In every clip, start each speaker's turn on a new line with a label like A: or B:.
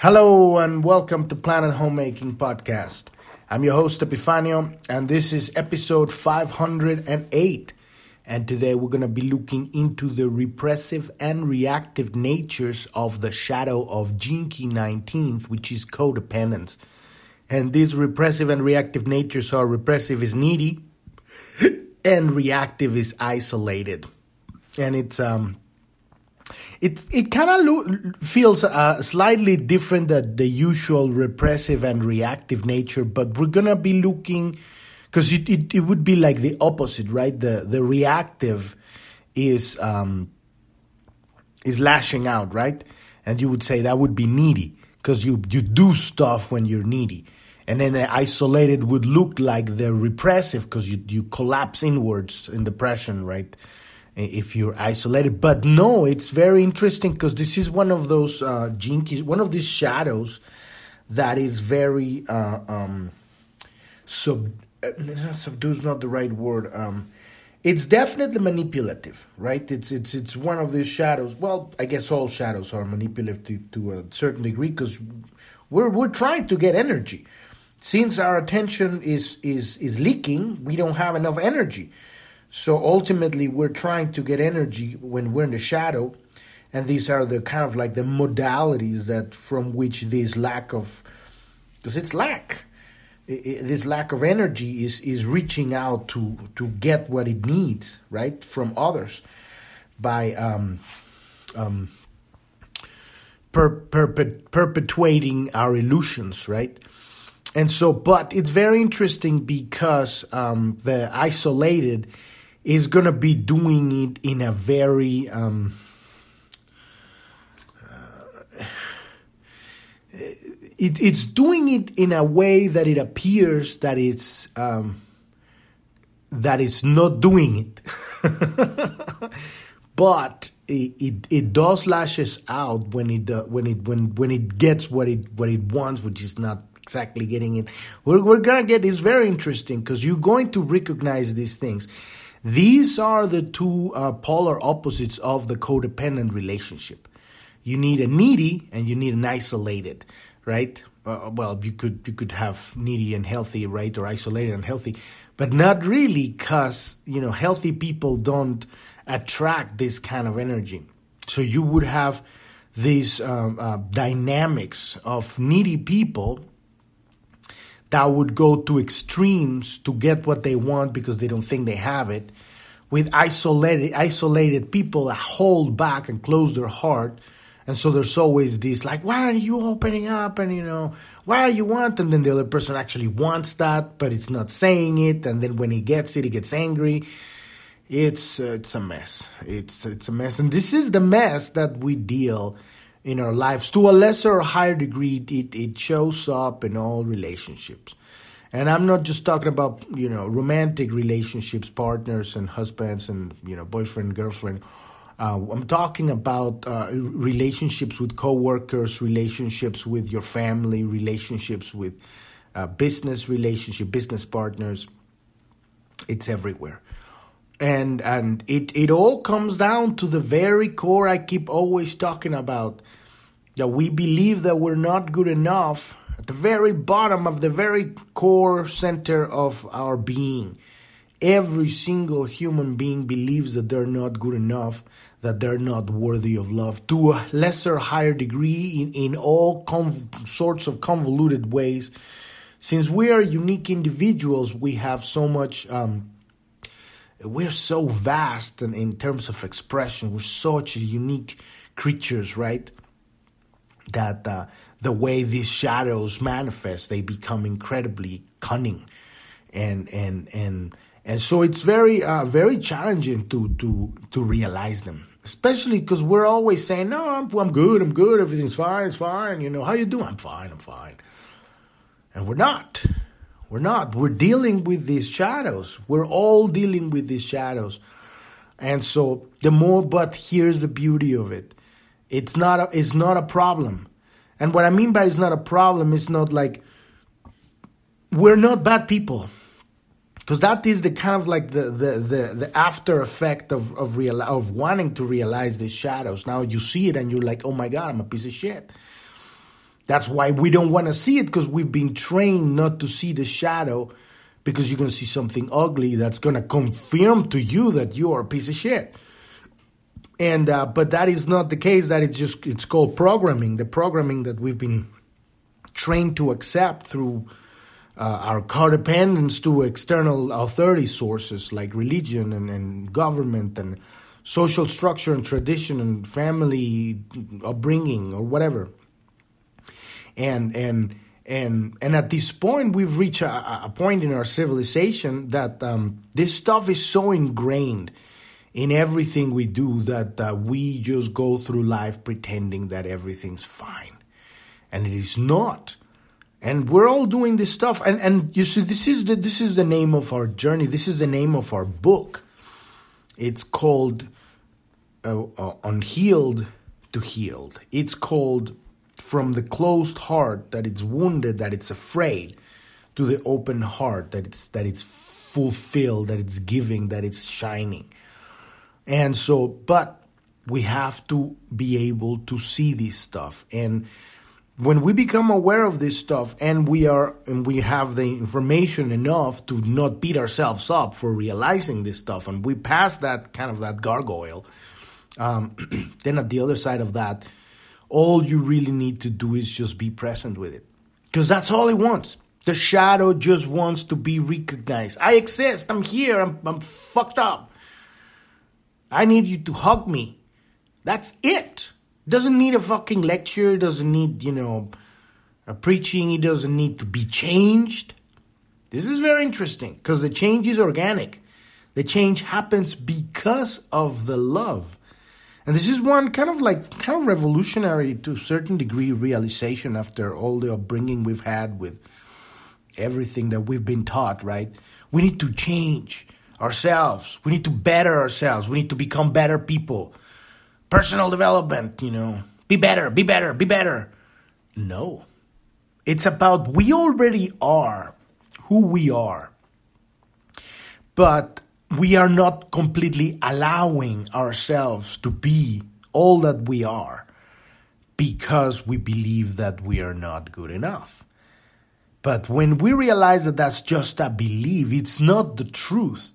A: Hello and welcome to Planet Homemaking Podcast. I'm your host Epifanio and this is episode 508. And today we're going to be looking into the repressive and reactive natures of the shadow of Key 19th, which is codependence. And these repressive and reactive natures are repressive is needy and reactive is isolated. And it's um it it kind of lo- feels uh, slightly different than the usual repressive and reactive nature, but we're gonna be looking because it, it, it would be like the opposite, right? The the reactive is um, is lashing out, right? And you would say that would be needy because you you do stuff when you're needy, and then the isolated would look like the repressive because you you collapse inwards in depression, right? If you're isolated. But no, it's very interesting because this is one of those uh, Gene Keys, one of these shadows that is very uh, um, sub. Uh, not the right word. Um, it's definitely manipulative, right? It's it's it's one of these shadows. Well, I guess all shadows are manipulative to, to a certain degree because we're we're trying to get energy. Since our attention is is is leaking, we don't have enough energy. So ultimately, we're trying to get energy when we're in the shadow, and these are the kind of like the modalities that from which this lack of, because it's lack, this lack of energy is is reaching out to to get what it needs right from others by um, um, per, perpet, perpetuating our illusions right? And so but it's very interesting because um, the isolated is going to be doing it in a very um, uh, it, it's doing it in a way that it appears that it's um, that it's not doing it. But it, it, it does lashes out when it uh, when it when when it gets what it what it wants which is not exactly getting it. We're, we're gonna get it's very interesting because you're going to recognize these things these are the two uh, polar opposites of the codependent relationship. You need a needy and you need an isolated, right? Uh, well, you could you could have needy and healthy, right, or isolated and healthy, but not really, because you know healthy people don't attract this kind of energy. So you would have these um, uh, dynamics of needy people that would go to extremes to get what they want because they don't think they have it with isolated isolated people that hold back and close their heart. And so there's always this like why are you opening up? And you know why are you want? And then the other person actually wants that but it's not saying it. And then when he gets it he gets angry. It's uh, it's a mess. It's it's a mess. And this is the mess that we deal in our lives to a lesser or higher degree it, it shows up in all relationships. And i'm not just talking about you know romantic relationships partners and husbands and you know boyfriend girlfriend. Uh, i'm talking about uh, relationships with coworkers relationships with your family relationships with uh, business relationship business partners. It's everywhere. And and it it all comes down to the very core I keep always talking about that we believe that we're not good enough at the very bottom of the very core center of our being every single human being believes that they're not good enough that they're not worthy of love to a lesser higher degree in, in all conv- sorts of convoluted ways since we are unique individuals we have so much um, we're so vast in, in terms of expression. We're such unique creatures, right? That uh, the way these shadows manifest, they become incredibly cunning, and and and and so it's very uh, very challenging to to to realize them, especially because we're always saying, "No, I'm, I'm good, I'm good, everything's fine, it's fine." You know, how you doing? I'm fine, I'm fine, and we're not. We're not. We're dealing with these shadows. We're all dealing with these shadows. And so the more but here's the beauty of it. It's not a, it's not a problem. And what I mean by it's not a problem is not like we're not bad people. Because that is the kind of like the, the, the, the after effect of of real of wanting to realize these shadows. Now you see it and you're like, oh my god, I'm a piece of shit. That's why we don't want to see it because we've been trained not to see the shadow because you're going to see something ugly that's going to confirm to you that you are a piece of shit. And uh, but that is not the case. That it's just it's called programming. The programming that we've been trained to accept through uh, our codependence to external authority sources like religion and, and government and social structure and tradition and family upbringing or whatever and and and and at this point we've reached a, a point in our civilization that um, this stuff is so ingrained in everything we do that uh, we just go through life pretending that everything's fine. And it is not. And we're all doing this stuff. And and you see this is the this is the name of our journey. This is the name of our book. It's called uh, uh, unhealed to healed. It's called from the closed heart that it's wounded, that it's afraid, to the open heart that it's that it's fulfilled, that it's giving, that it's shining. And so, but we have to be able to see this stuff. And when we become aware of this stuff and we are and we have the information enough to not beat ourselves up for realizing this stuff and we pass that kind of that gargoyle um, then at the other side of that all you really need to do is just be present with it. Because that's all it wants. The shadow just wants to be recognized. I exist. I'm here. I'm, I'm fucked up. I need you to hug me. That's it. Doesn't need a fucking lecture. Doesn't need, you know, a preaching. It doesn't need to be changed. This is very interesting because the change is organic. The change happens because of the love. And this is one kind of like kind of revolutionary to a certain degree realization after all the upbringing we've had with everything that we've been taught, right? We need to change ourselves. We need to better ourselves. We need to become better people. Personal development, you know. Be better, be better, be better. No. It's about we already are who we are. But we are not completely allowing ourselves to be all that we are because we believe that we are not good enough. But when we realize that that's just a belief, it's not the truth,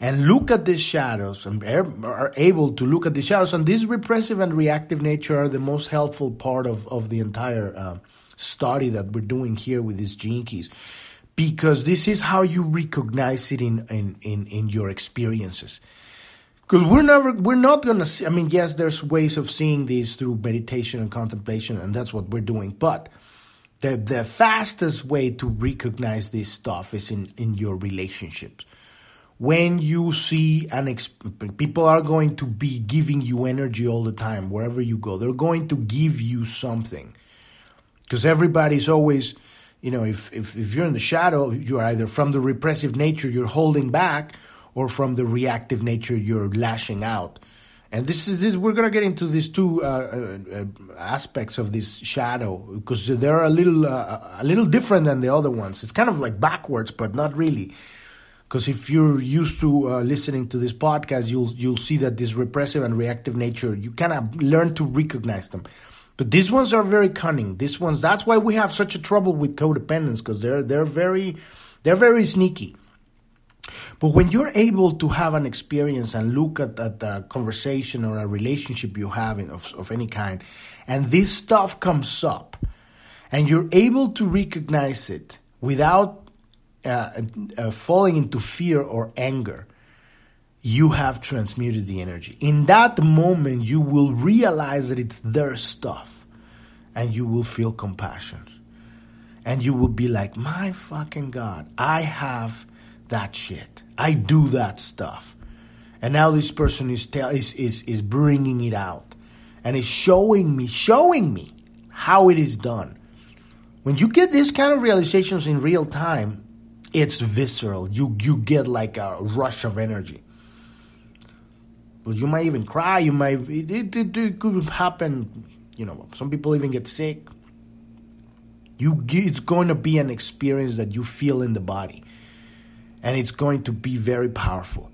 A: and look at these shadows and are able to look at the shadows, and this repressive and reactive nature are the most helpful part of, of the entire uh, study that we're doing here with these gene keys because this is how you recognize it in in in, in your experiences. Because we're never we're not gonna see i mean yes there's ways of seeing these through meditation and contemplation and that's what we're doing but the the fastest way to recognize this stuff is in in your relationships when you see an people are going to be giving you energy all the time wherever you go they're going to give you something because everybody's always you know, if, if, if you're in the shadow, you're either from the repressive nature, you're holding back, or from the reactive nature, you're lashing out. And this is this. We're gonna get into these two uh, uh, uh aspects of this shadow because they're a little uh, a little different than the other ones. It's kind of like backwards, but not really. Because if you're used to uh, listening to this podcast, you'll you'll see that this repressive and reactive nature, you kind of learn to recognize them. But these ones are very cunning. These ones, that's why we have such a trouble with codependence because they're they're very they're very sneaky. But when you're able to have an experience and look at, at a conversation or a relationship you have in, of, of any kind, and this stuff comes up, and you're able to recognize it without uh, uh, falling into fear or anger, you have transmuted the energy. In that moment, you will realize that it's their stuff and you will feel compassion. And you will be like, my fucking God, I have that shit. I do that stuff. And now this person is, tell, is, is, is bringing it out and is showing me, showing me how it is done. When you get these kind of realizations in real time, it's visceral. You, you get like a rush of energy but you might even cry. You might it, it, it, could happen. You know, some people even get sick. You it's going to be an experience that you feel in the body, and it's going to be very powerful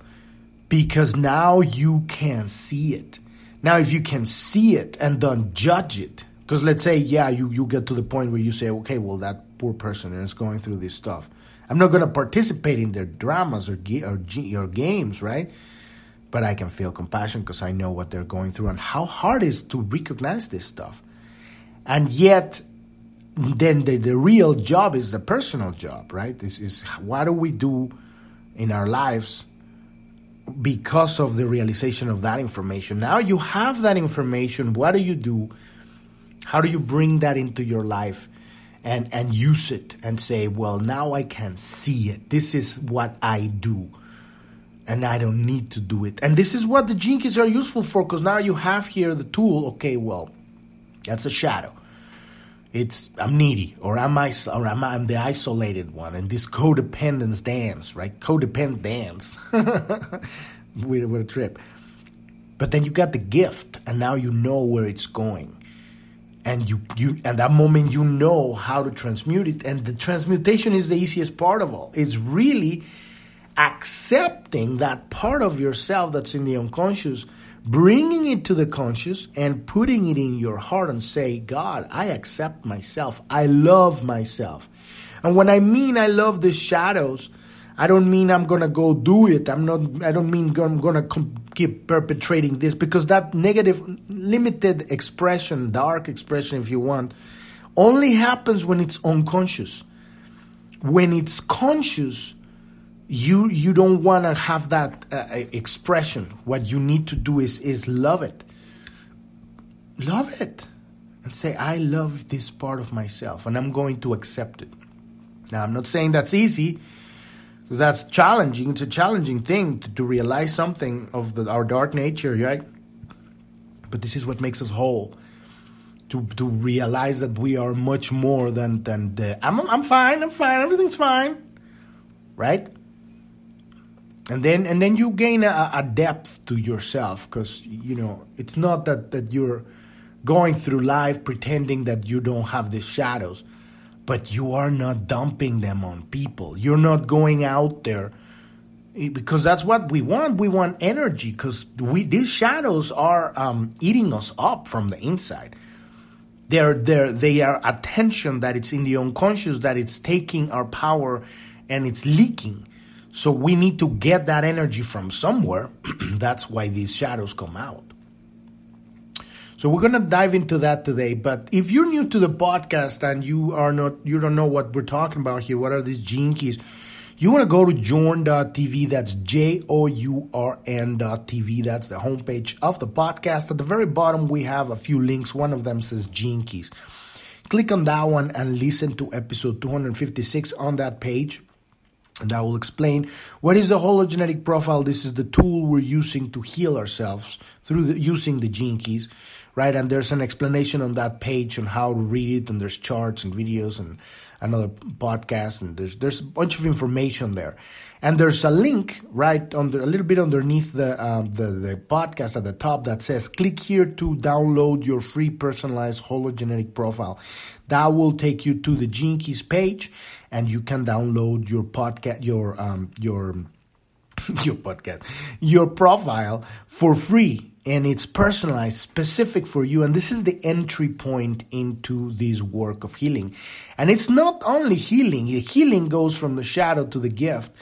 A: because now you can see it. Now, if you can see it and don't judge it, Because let's say, yeah, you, you get to the point where you say, okay, well, that poor person is going through this stuff. I'm not going to participate in their dramas or, or, or games, right? But I can feel compassion because I know what they're going through and how hard it is to recognize this stuff. And yet, then the, the real job is the personal job, right? This is what do we do in our lives because of the realization of that information. Now you have that information. What do you do? How do you bring that into your life and, and use it and say, well, now I can see it. This is what I do. And I don't need to do it. And this is what the gene keys are useful for because now you have here the tool. Okay, well, that's a shadow it's I'm needy or I'm is- or I'm, I'm the isolated one and this codependence dance, right? Codependent dance with, with a trip. But then you got the gift and now you know where it's going. And you, you at that moment you know how to transmute it. And the transmutation is the easiest part of all. It's really accepting that part of yourself that's in the unconscious bringing it to the conscious and putting it in your heart and say, God, I accept myself. I love myself. And when I mean I love the shadows, I don't mean I'm gonna go do it. I'm not. I don't mean I'm gonna keep perpetrating this because that negative, limited expression, dark expression, if you want, only happens when it's unconscious. When it's conscious, you you don't want to have that uh, expression what you need to do is is love it love it and say i love this part of myself and i'm going to accept it now i'm not saying that's easy that's challenging. It's a challenging thing to, to realize something of the, our dark nature right? But this is what makes us whole. To to realize that we are much more than than the i'm i'm fine i'm fine everything's fine right? And then and then you gain a, a depth to yourself because you know it's not that that you're going through life pretending that you don't have the shadows but you are not dumping them on people you're not going out there eh, because that's what we want we want energy because we these shadows are um, eating us up from the inside they're, they're, they are attention that it's in the unconscious that it's taking our power and it's leaking so we need to get that energy from somewhere. That's why these shadows come out. So we're gonna dive into that today. But if you're new to the podcast and you are not, you don't know what we're talking about here, what are these gene keys? You want to go to journ.tv. That's J O U R N.tv. That's the homepage of the podcast. At the very bottom, we have a few links. One of them says Gene Keys. Click on that one and listen to episode 256 on that page. And I will explain what is the hologenetic profile. This is the tool we're using to heal ourselves through the, using the gene keys, right? And there's an explanation on that page on how to read it, and there's charts and videos and another podcast, and there's there's a bunch of information there. And there's a link right under a little bit underneath the um, the the podcast at the top that says click here to download your free personalized hologenetic profile. That will take you to the Gene Keys page and you can download your podcast, your um, your your podcast, your profile for free, and it's personalized, specific for you. And this is the entry point into this work of healing. And it's not only healing; the healing goes from the shadow to the gift.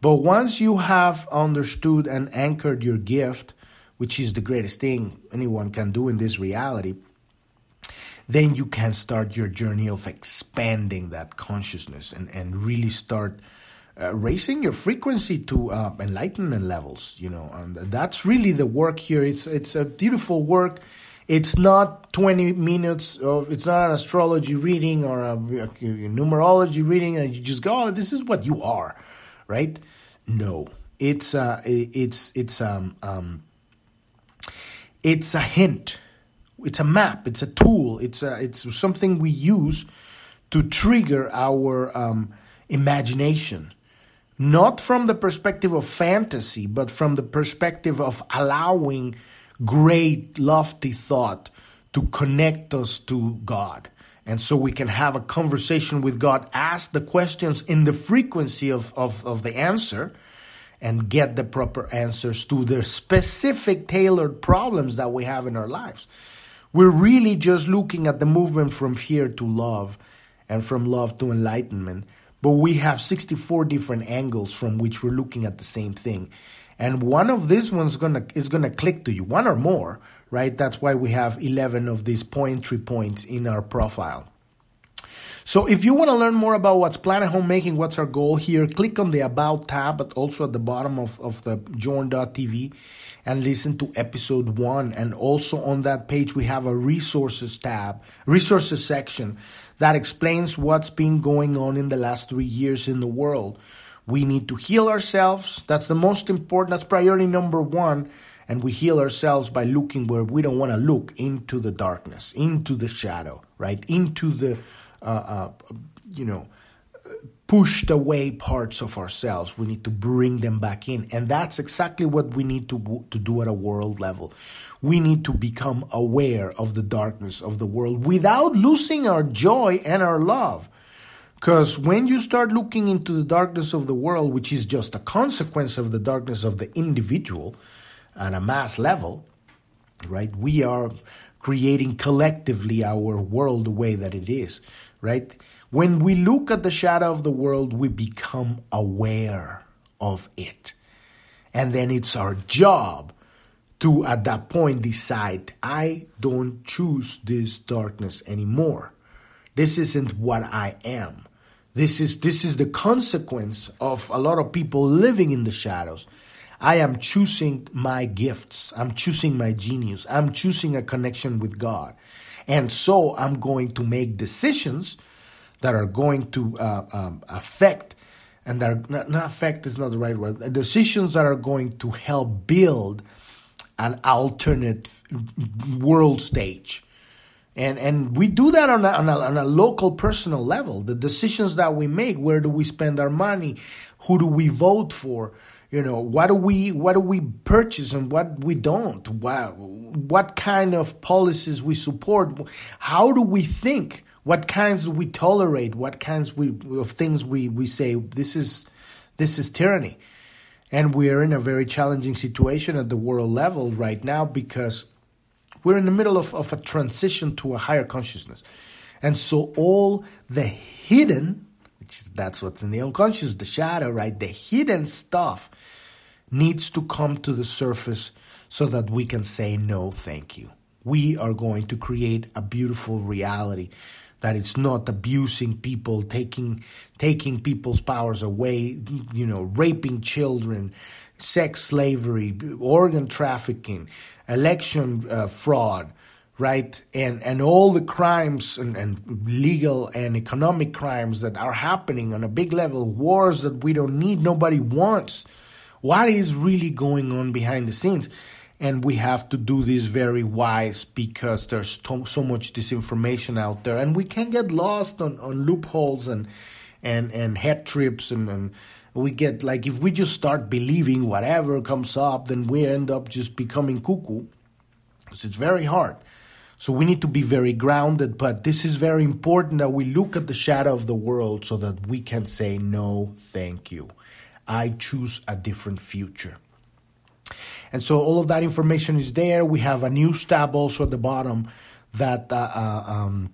A: But once you have understood and anchored your gift, which is the greatest thing anyone can do in this reality then you can start your journey of expanding that consciousness and, and really start uh, raising your frequency to uh, enlightenment levels you know and that's really the work here. It's it's a beautiful work. It's not 20 minutes of it's not an astrology reading or a, a, a numerology reading and you just go oh this is what you are right? No. It's uh it's it's um um it's a hint. It's a map, it's a tool, it's a, it's something we use to trigger our um, imagination. Not from the perspective of fantasy, but from the perspective of allowing great, lofty thought to connect us to God. And so we can have a conversation with God, ask the questions in the frequency of, of, of the answer, and get the proper answers to the specific tailored problems that we have in our lives we're really just looking at the movement from fear to love and from love to enlightenment. But we have 64 different angles from which we're looking at the same thing. And one of these ones gonna is gonna click to you, one or more, right? That's why we have 11 of these pointry points in our profile. So if you want to learn more about what's Planet Homemaking, what's our goal here, click on the About tab, but also at the bottom of, of the journ.tv and listen to episode one. And also on that page, we have a resources tab, resources section that explains what's been going on in the last three years in the world. We need to heal ourselves. That's the most important. That's priority number one. And we heal ourselves by looking where we don't want to look into the darkness, into the shadow, right? Into the, uh, uh, you know, pushed away parts of ourselves. We need to bring them back in. And that's exactly what we need to, to do at a world level. We need to become aware of the darkness of the world without losing our joy and our love. Because when you start looking into the darkness of the world, which is just a consequence of the darkness of the individual at a mass level, right, we are creating collectively our world the way that it is, right? When we look at the shadow of the world, we become aware of it. And then it's our job to, at that point, decide I don't choose this darkness anymore. This isn't what I am. This is, this is the consequence of a lot of people living in the shadows. I am choosing my gifts. I'm choosing my genius. I'm choosing a connection with God. And so I'm going to make decisions that are going to uh, um, affect and that are not, not affect is not the right word decisions that are going to help build an alternate world stage. And and we do that on a, on a, on a local personal level. The decisions that we make where do we spend our money? Who do we vote for? You know what do we what do we purchase and what we don't? What, what kind of policies we support? How do we think what kinds we tolerate, what kinds we, of things we, we say this is this is tyranny. And we are in a very challenging situation at the world level right now because we're in the middle of, of a transition to a higher consciousness. And so all the hidden, which is, that's what's in the unconscious, the shadow, right? The hidden stuff needs to come to the surface so that we can say no, thank you. We are going to create a beautiful reality that it's not abusing people, taking taking people's powers away, you know, raping children, sex slavery, organ trafficking, election uh, fraud, right? And and all the crimes and, and legal and economic crimes that are happening on a big level, wars that we don't need, nobody wants. What is really going on behind the scenes? And we have to do this very wise because there's so much disinformation out there. And we can get lost on, on loopholes and and and head trips and, and we get like if we just start believing whatever comes up then we end up just becoming cuckoo. Because it's very hard. So we need to be very grounded but this is very important that we look at the shadow of the world so that we can say no thank you. I choose a different future and so all of that information is there. We have a news tab also at the bottom that uh, uh, um,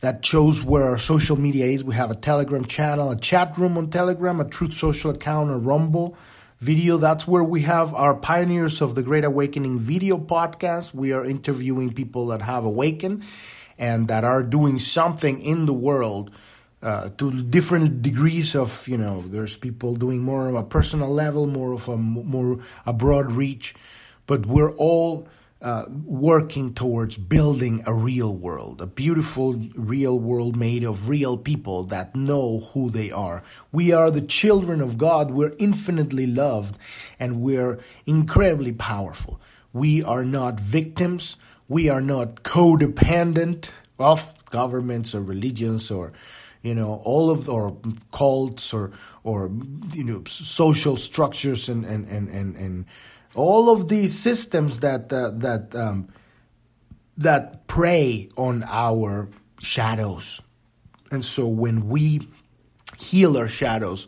A: that shows where our social media is. We have a Telegram channel, a chat room on Telegram, a Truth Social account, a Rumble video. That's where we have our Pioneers of the Great Awakening video podcast. We are interviewing people that have awakened and that are doing something in the world uh, to different degrees of you know there's people doing more of a personal level more of a more a broad reach. But we're all uh, working towards building a real world a beautiful real world made of real people that know who they are. We are the children of god. We're infinitely loved and we're incredibly powerful. We are not victims. We are not codependent of governments or religions or you know all of or cults or or you know social structures and and and and, and all of these systems that uh, that um, that prey on our shadows. And so when we heal our shadows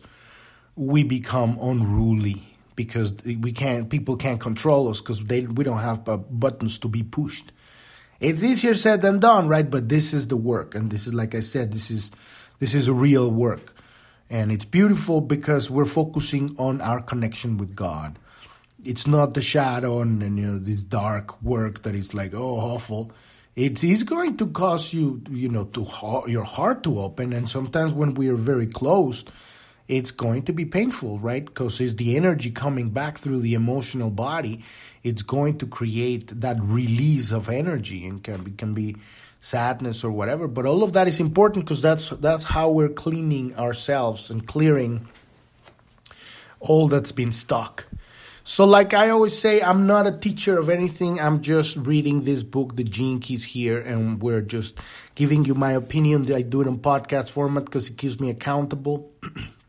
A: we become unruly because we can't people can't control us because they we don't have uh, buttons to be pushed. It's easier said than done, right? But this is the work, and this is like I said, this is this is real work, and it's beautiful because we're focusing on our connection with God. It's not the shadow and, and you know this dark work that is like oh awful. It is going to cause you, you know, to your heart to open, and sometimes when we are very closed, it's going to be painful, right? Because it's the energy coming back through the emotional body. It's going to create that release of energy and can be, can be sadness or whatever. But all of that is important because that's that's how we're cleaning ourselves and clearing all that's been stuck. So, like I always say, I'm not a teacher of anything. I'm just reading this book, The Gene Keys, here, and we're just giving you my opinion. I do it in podcast format because it keeps me accountable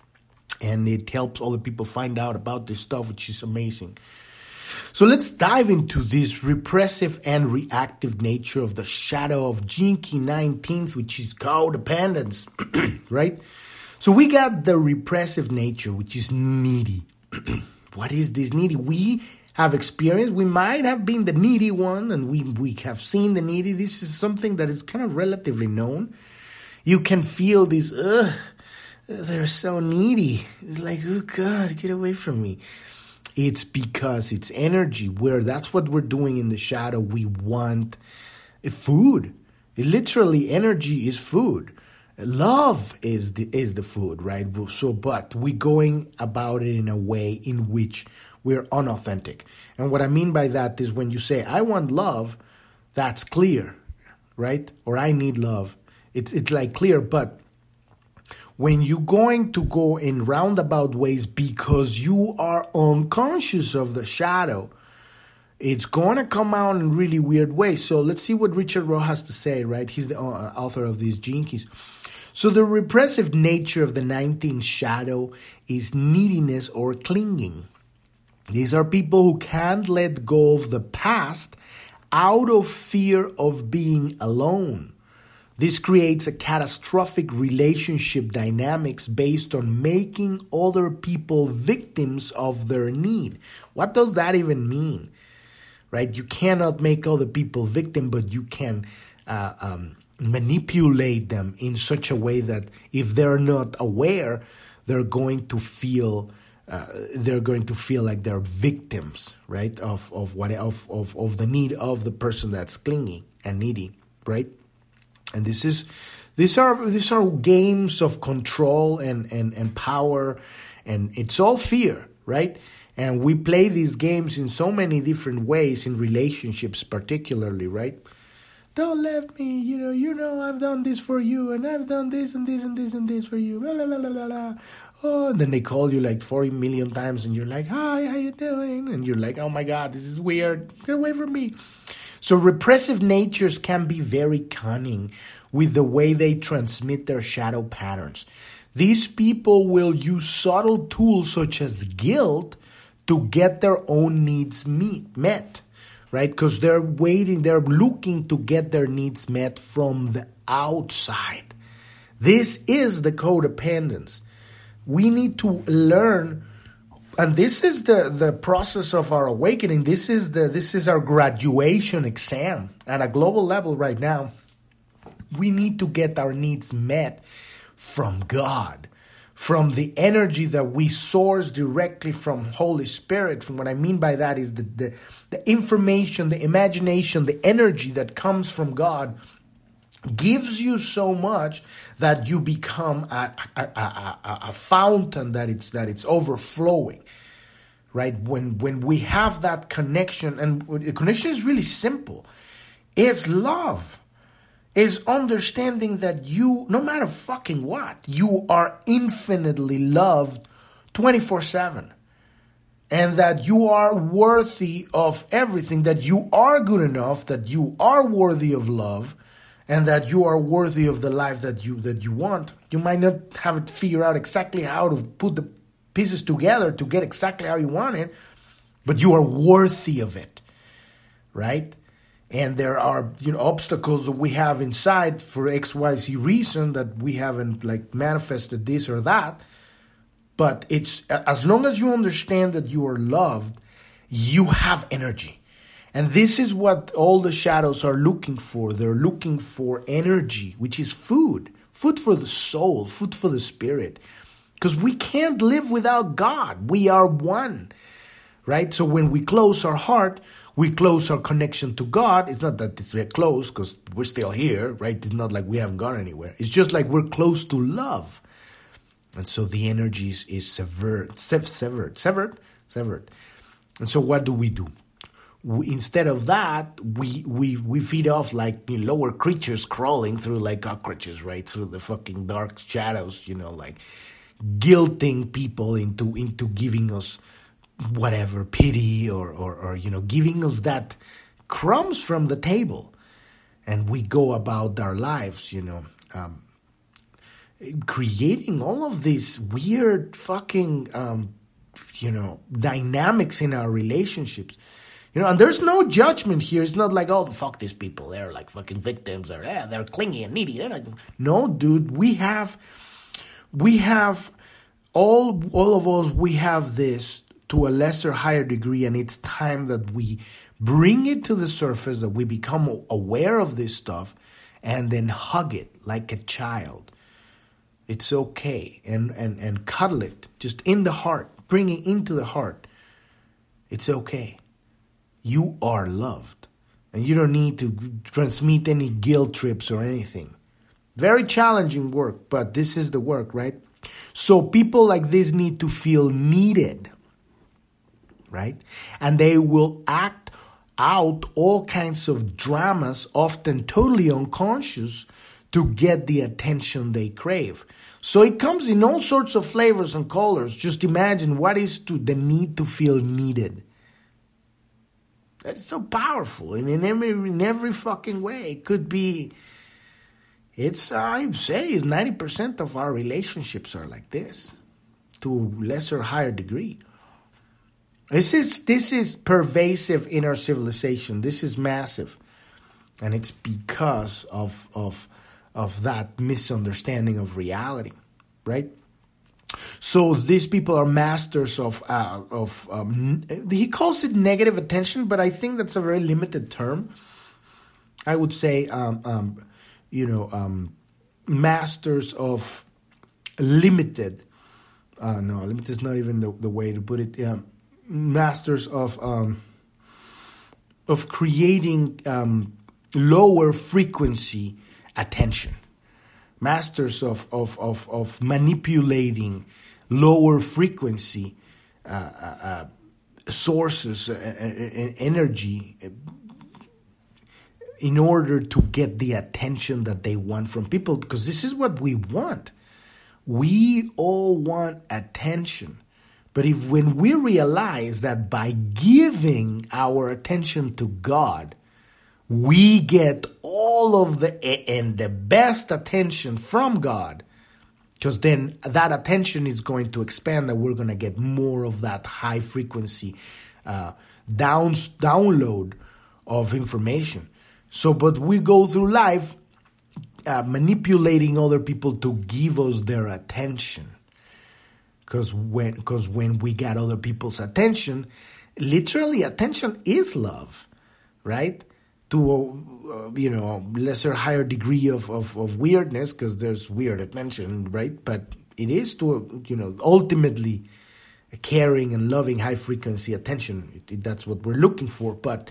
A: and it helps other people find out about this stuff, which is amazing. So let's dive into this repressive and reactive nature of the shadow of Key 19th, which is codependence, right? So we got the repressive nature, which is needy. what is this needy? We have experienced, we might have been the needy one, and we, we have seen the needy. This is something that is kind of relatively known. You can feel this, ugh, they're so needy. It's like, oh God, get away from me. It's because it's energy, where that's what we're doing in the shadow. We want food. It literally, energy is food. Love is the is the food, right? So, but we're going about it in a way in which we're unauthentic. And what I mean by that is when you say, "I want love," that's clear, right? Or "I need love." It's it's like clear, but when you're going to go in roundabout ways because you are unconscious of the shadow, it's going to come out in really weird ways. So let's see what Richard Rudd has to say, right? He's the uh, author of these Gene Keys. So the repressive nature of the 19th shadow is neediness or clinging. These are people who can't let go of the past out of fear of being alone. This creates a catastrophic relationship dynamics based on making other people victims of their need. What does that even mean? Right? You cannot make other people victim, but you can uh, um, manipulate them in such a way that if they're not aware, they're going to feel uh, they're going to feel like they're victims, right? Of of what of, of of the need of the person that's clingy and needy, right? And this is these are these are games of control and, and, and power and it's all fear, right? And we play these games in so many different ways in relationships particularly, right? Don't let me, you know, you know I've done this for you and I've done this and this and this and this for you. Blah, blah, blah, blah, blah. Oh, and then they call you like 40 million times and you're like, hi, how you doing? And you're like, oh my God, this is weird. Get away from me. So repressive natures can be very cunning with the way they transmit their shadow patterns. These people will use subtle tools such as guilt to get their own needs meet, met, right? Because they're waiting, they're looking to get their needs met from the outside. This is the codependence. We need to learn and this is the the process of our awakening. This is the this is our graduation exam. At a global level right now we need to get our needs met from god from the energy that we source directly from holy spirit. From what i mean by that is the the, the information the imagination the energy that comes from god gives you so much that you become a, a, a, a, fountain that it's that it's overflowing right? When when we have that connection and the connection is really simple. It's love. Is understanding that you no matter fucking what you are infinitely loved 24/7 and that you are worthy of everything that you are good enough that you are worthy of love and that you are worthy of the life that you that you want. You might not have it figured out exactly how to put the pieces together to get exactly how you want it, but you are worthy of it, right? And there are you know obstacles that we have inside for X Y Z reason that we haven't like manifested this or that. But it's as long as you understand that you are loved, you have energy And this is what all the shadows are looking for. They're looking for energy, which is food, food for the soul, food for the spirit. Because we can't live without God. We are one, right? So when we close our heart, we close our connection to God. It's not that it's very close because we're still here, right? It's not like we haven't gone anywhere. It's just like we're close to love. And so the energy is, severed, severed, severed, severed. And so what do we do? We, instead of that, we we we feed off like you know, lower creatures crawling through like cockroaches, right through the fucking dark shadows. You know, like guilting people into into giving us whatever pity or or, or you know giving us that crumbs from the table, and we go about our lives. You know. Um, creating all of these weird fucking um, you know dynamics in our relationships you know, and there's no judgment here. It's not like, oh, fuck these people. They're like fucking victims. Or yeah, they're clingy and needy. Like, no, dude. We have, we have all all of us. We have this to a lesser, higher degree, and it's time that we bring it to the surface. That we become aware of this stuff, and then hug it like a child. It's okay, and and and cuddle it just in the heart. Bring it into the heart. It's okay you are loved. And you don't need to transmit any guilt trips or anything. Very challenging work, but this is the work, right? So people like this need to feel needed, right? And they will act out all kinds of dramas, often totally unconscious, to get the attention they crave. So it comes in all sorts of flavors and colors. Just imagine what is to the need to feel needed. That's so powerful, and in every in every fucking way, it could be. It's I'd say is ninety percent of our relationships are like this, to a lesser higher degree. This is this is pervasive in our civilization. This is massive, and it's because of of of that misunderstanding of reality, right? So these people are masters of uh, of um, he calls it negative attention, but I think that's a very limited term. I would say, um, um, you know, um, masters of limited. Uh, no, limited is not even the, the way to put it. Um, masters of um, of creating lower frequency attention masters of, of, of, of manipulating lower frequency uh, uh, uh sources, uh, uh, energy, in order to get the attention that they want from people, because this is what we want. We all want attention. But if when we realize that by giving our attention to God, we get all of the and the best attention from God because then that attention is going to expand and we're going to get more of that high frequency uh, down, download of information. So but we go through life uh, manipulating other people to give us their attention. Because when because when we get other people's attention literally attention is love right to a, uh, you know lesser higher degree of of, of weirdness because there's weird attention right? But it is to a, you know ultimately a caring and loving high frequency attention. It, it, that's what we're looking for. But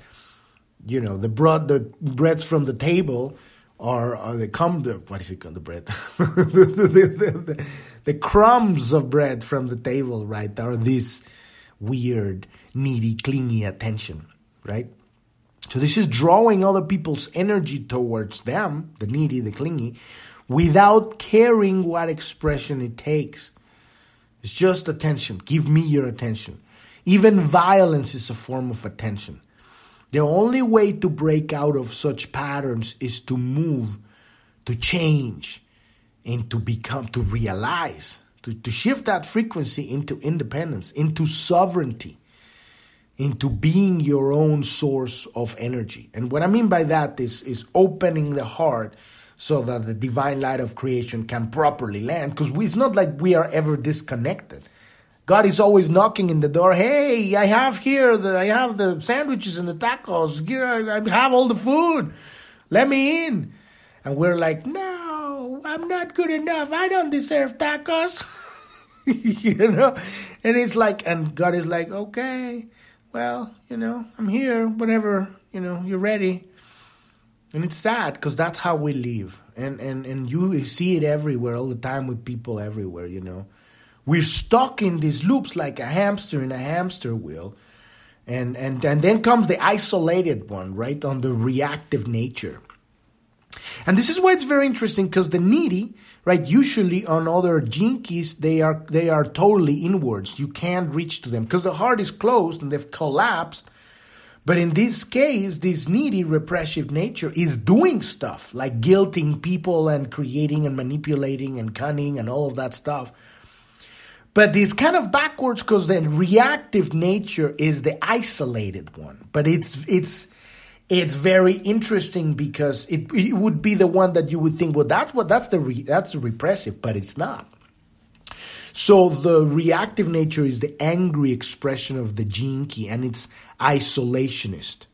A: you know the broad the breads from the table are, are the what is it called? The bread the, the, the, the crumbs of bread from the table right are this weird needy clingy attention right so this is drawing other people's energy towards them, the needy, the clingy, without caring what expression it takes. It's just attention. Give me your attention. Even violence is a form of attention. The only way to break out of such patterns is to move, to change, and to become, to realize, to, to shift that frequency into independence, into sovereignty into being your own source of energy. And what I mean by that is, is opening the heart so that the divine light of creation can properly land. Because it's not like we are ever disconnected. God is always knocking in the door. Hey, I have here the I have the sandwiches and the tacos. Here I, I have all the food. Let me in. And we're like, no, I'm not good enough. I don't deserve tacos. you know? And it's like, and God is like, okay, well, you know, I'm here whenever, you know, you're ready. And it's sad because that's how we live. And, and, and you see it everywhere all the time with people everywhere, you know. We're stuck in these loops like a hamster in a hamster wheel. And, and, and then comes the isolated one, right, on the reactive nature. And this is why it's very interesting because the needy, right, usually on other Gene Keys, they are, they are totally inwards. You can't reach to them because the heart is closed and they've collapsed. But in this case, this needy repressive nature is doing stuff like guilting people and creating and manipulating and cunning and all of that stuff. But it's kind of backwards because the reactive nature is the isolated one. But it's it's it's very interesting because it, it would be the one that you would think, well, that's what that's the re, that's repressive, but it's not. So the reactive nature is the angry expression of the key, and it's isolationist,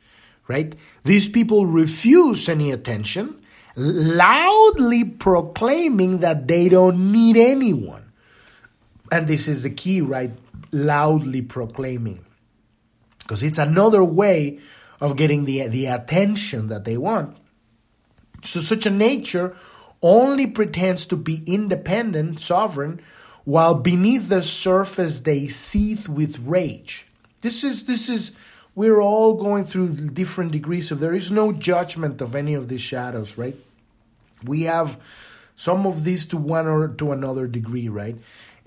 A: right? These people refuse any attention, loudly proclaiming that they don't need anyone and this is the key, right? Loudly proclaiming. Because it's another way of getting the, the attention that they want. So, such a nature only pretends to be independent, sovereign, while beneath the surface they seethe with rage. This is, this is, we're all going through different degrees of, there is no judgment of any of these shadows, right? We have some of these to one or to another degree, right?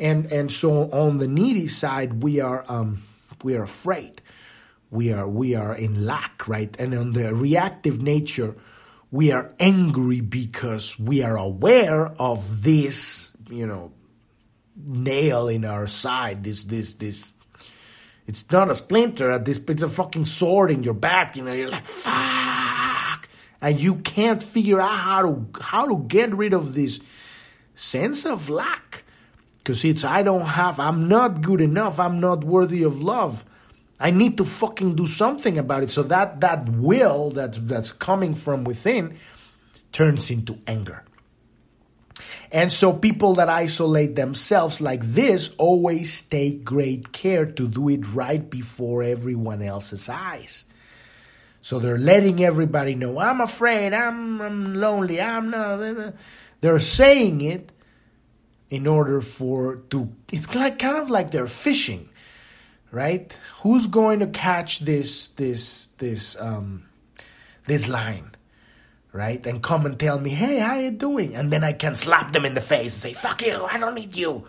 A: and and so on the needy side we are um, we are afraid we are we are in lack right? And on the reactive nature we are angry because we are aware of this you know nail in our side this this this. It's not a splinter at this it's a fucking sword in your back you know you're like fuck. And you can't figure out how to how to get rid of this sense of lack. Because it's, I don't have, I'm not good enough, I'm not worthy of love. I need to fucking do something about it. So that, that will that's, that's coming from within turns into anger. And so people that isolate themselves like this always take great care to do it right before everyone else's eyes. So they're letting everybody know, I'm afraid, I'm, I'm lonely, I'm not. They're saying it in order for to it's like kind of like they're fishing right? Who's going to catch this this this um this line right? And come and tell me hey how you doing? And then i can slap them in the face and say fuck you i don't need you.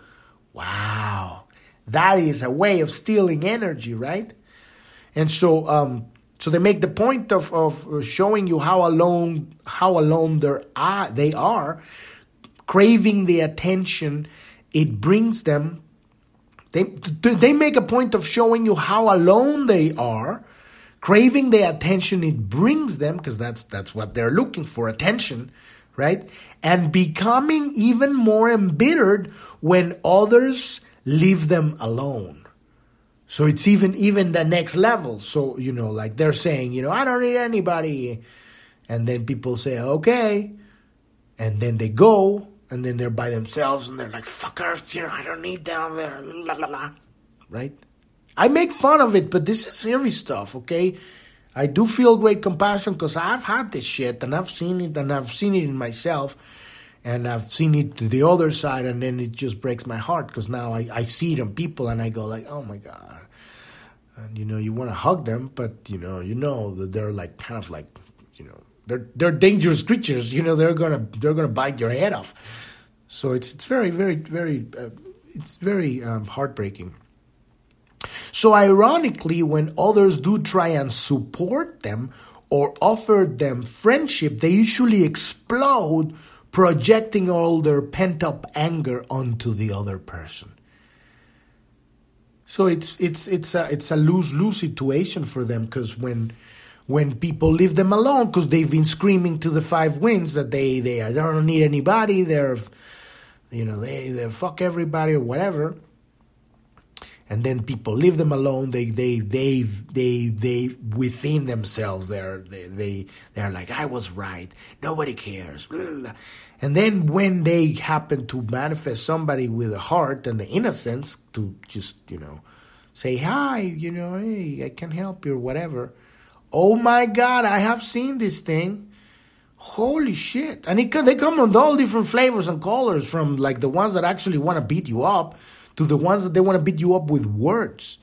A: Wow. That is a way of stealing energy right? And so um so they make the point of, of showing you how alone how alone they're, uh, they are. Craving the attention, it brings them. They, they make a point of showing you how alone they are, craving the attention it brings them, because that's, that's what they're looking for attention, right? And becoming even more embittered when others leave them alone. So it's even even the next level. So you know, like they're saying, you know, I don't need anybody, and then people say, okay, and then they go, and then they're by themselves and they're like fuckers, you know, I don't need them, la la la, right? I make fun of it, but this is serious stuff, okay? I do feel great compassion because I've had this shit and I've seen it and I've seen it in myself and I've seen it to the other side and then it just breaks my heart because now I, I see it on people and I go like, oh my god. And you know, you want to hug them, but you know, you know that they're like kind of like, you know, they're they're dangerous creatures. You know, they're gonna they're gonna bite your head off. So it's it's very very very uh, it's very um, heartbreaking. So ironically, when others do try and support them or offer them friendship, they usually explode, projecting all their pent up anger onto the other person. So it's it's it's a it's a lose lose situation for them because when when people leave them alone because they've been screaming to the five winds that they they, are, they don't need anybody they're you know they they fuck everybody or whatever. And then people leave them alone. They they they they they within themselves they're they, they they're like i was right. Nobody cares. And then when they happen to manifest somebody with a heart and the innocence to just you know say hi you know hey i can help you or whatever. Oh my god i have seen this thing holy shit and it, they come in all different flavors and colors from like the ones that actually want to beat you up to the ones that they want to beat you up with words.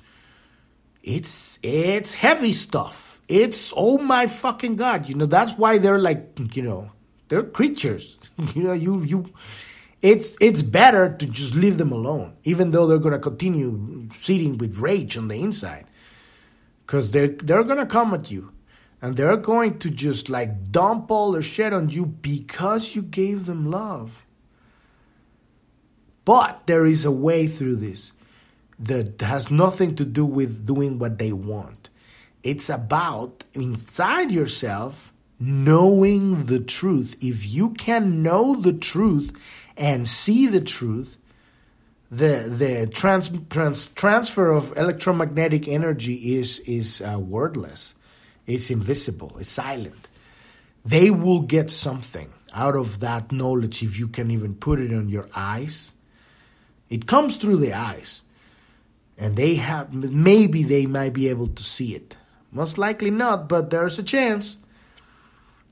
A: It's it's heavy stuff. It's oh my fucking god. You know that's why they're like you know they're creatures. you know you you. It's it's better to just leave them alone, even though they're gonna continue sitting with rage on the inside, because they're they're gonna come at you, and they're going to just like dump all their shit on you because you gave them love. But there is a way through this that has nothing to do with doing what they want. It's about inside yourself knowing the truth. If you can know the truth and see the truth, the the trans, trans, transfer of electromagnetic energy is is uh, wordless, it's invisible, it's silent. They will get something out of that knowledge if you can even put it on your eyes it comes through the eyes. And they have, maybe they might be able to see it. Most likely not, but there's a chance.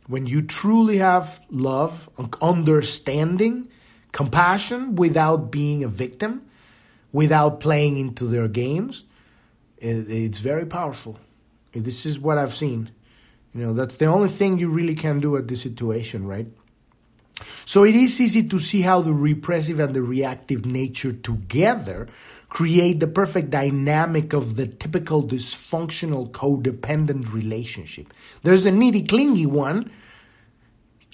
A: When you truly have love, understanding, compassion without being a victim, without playing into their games, it's very powerful. This is what I've seen. You know, that's the only thing you really can do at this situation, right? So it is easy to see how the repressive and the reactive nature together create the perfect dynamic of the typical dysfunctional codependent relationship. There's a needy, clingy one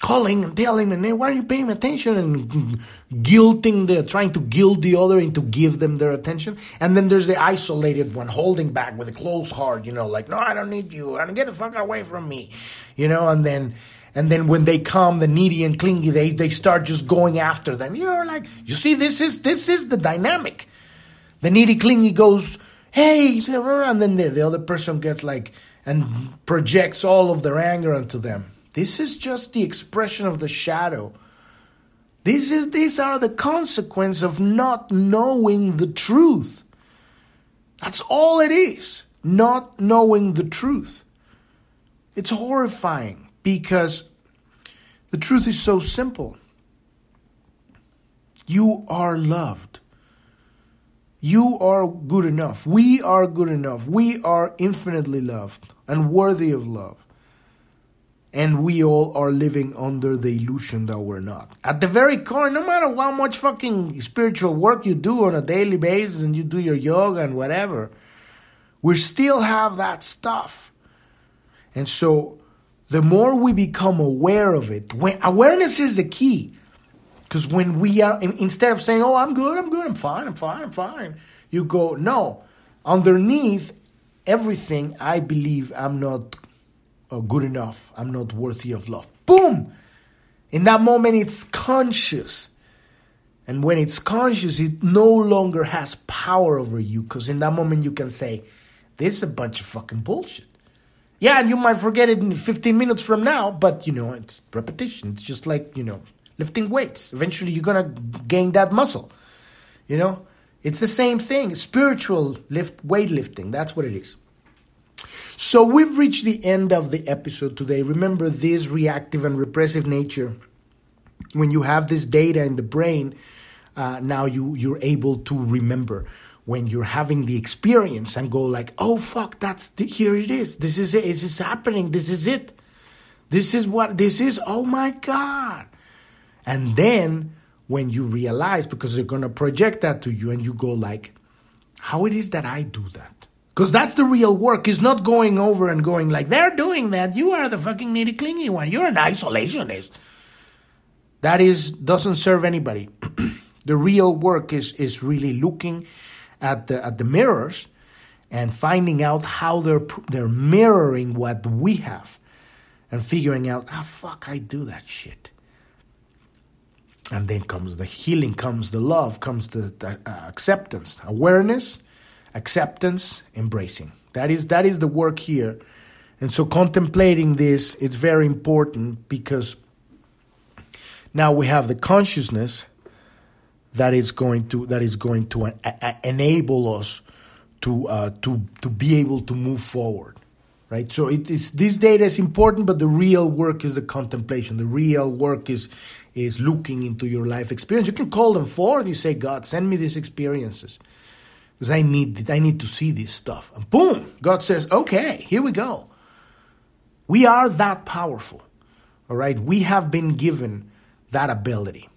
A: calling and telling them, hey, why are you paying attention? And guilting the, trying to guilt the other into give them their attention. And then there's the isolated one holding back with a closed heart, you know, like, no, I don't need you. I don't get the fuck away from me, you know, and then, and then when they come, the needy and clingy, they, they start just going after them. You're like, you see, this is this is the dynamic. The needy clingy goes, hey, and then the, the other person gets like and projects all of their anger onto them. This is just the expression of the shadow. This is these are the consequence of not knowing the truth. That's all it is. Not knowing the truth. It's horrifying because the truth is so simple. You are loved. You are good enough. We are good enough. We are infinitely loved and worthy of love. And we all are living under the illusion that we're not. At the very core, no matter how much fucking spiritual work you do on a daily basis and you do your yoga and whatever, we still have that stuff. And so the more we become aware of it, when awareness is the key. Because when we are, instead of saying, oh, I'm good, I'm good, I'm fine, I'm fine, I'm fine, you go, no, underneath everything, I believe I'm not uh, good enough, I'm not worthy of love. Boom! In that moment, it's conscious. And when it's conscious, it no longer has power over you because in that moment you can say, This is a bunch of fucking bullshit. Yeah, and you might forget it in 15 minutes from now, but you know, it's repetition. It's just like, you know, lifting weights. Eventually you're going to gain that muscle. You know, it's the same thing. Spiritual lift weightlifting. That's what it is. So we've reached the end of the episode today. Remember this reactive and repressive nature. When you have this data in the brain, uh, now you you're able to remember when you're having the experience and go like, oh fuck, that's the, here it is. This is it. This is happening. This is it. This is what this is. Oh my god! And then when you realize, because they're gonna project that to you, and you go like, how it is that I do that? Because that's the real work. Is not going over and going like they're doing that. You are the fucking needy clingy one. You're an isolationist. That is doesn't serve anybody. the real work is is really looking at the at the mirrors and finding out how they're they're mirroring what we have and figuring out ah fuck I do that shit and then comes the healing comes the love comes the, the uh, acceptance awareness acceptance, embracing. That is that is the work here. And so contemplating this it's very important because now we have the consciousness that is going to that is going to enable us to uh, to to be able to move forward right? So it is this data is important but the real work is the contemplation. The real work is is looking into your life experience. You can call them forth. You say god send me these experiences because i need i need to see this stuff and boom god says okay here we go we are that powerful all right we have been given that ability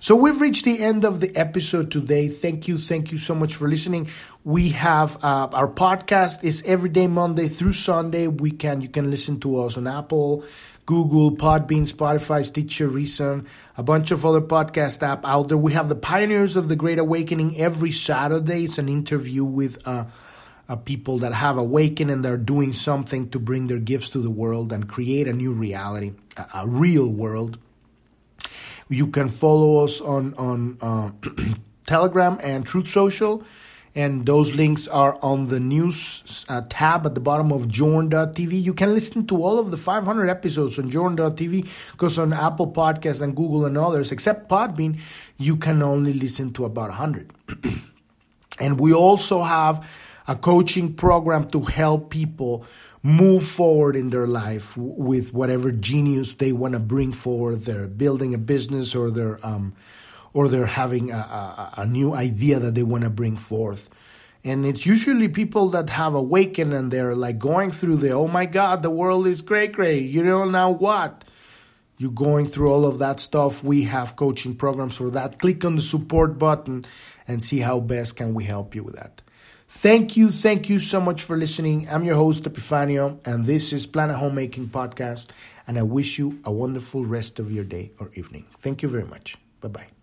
A: so we've reached the end of the episode today. Thank you, thank you so much for listening. We have uh, our podcast is every day Monday through Sunday. We can you can listen to us on Apple, Google, Podbean, Spotify, Stitcher, Reason, a bunch of other podcast app out there. We have the Pioneers of the Great Awakening every Saturday. It's an interview with. Uh, uh, people that have awakened and they're doing something to bring their gifts to the world and create a new reality, a, a real world. You can follow us on on uh, Telegram and Truth Social, and those links are on the news uh, tab at the bottom of Journ.tv. You can listen to all of the 500 episodes on Journ.tv because on Apple Podcasts and Google and others, except Podbean, you can only listen to about 100. and we also have a coaching program to help people move forward in their life with whatever genius they want to bring forward. They're building a business or they're um, or they're having a, a, a new idea that they want to bring forth. And it's usually people that have awakened and they're like going through the oh my god, the world is great, great. You know now what? You're going through all of that stuff. We have coaching programs for that. Click on the support button and see how best can we help you with that. Thank you, thank you so much for listening. I'm your host, Epifanio, and this is Planet Homemaking Podcast. And I wish you a wonderful rest of your day or evening. Thank you very much. Bye bye.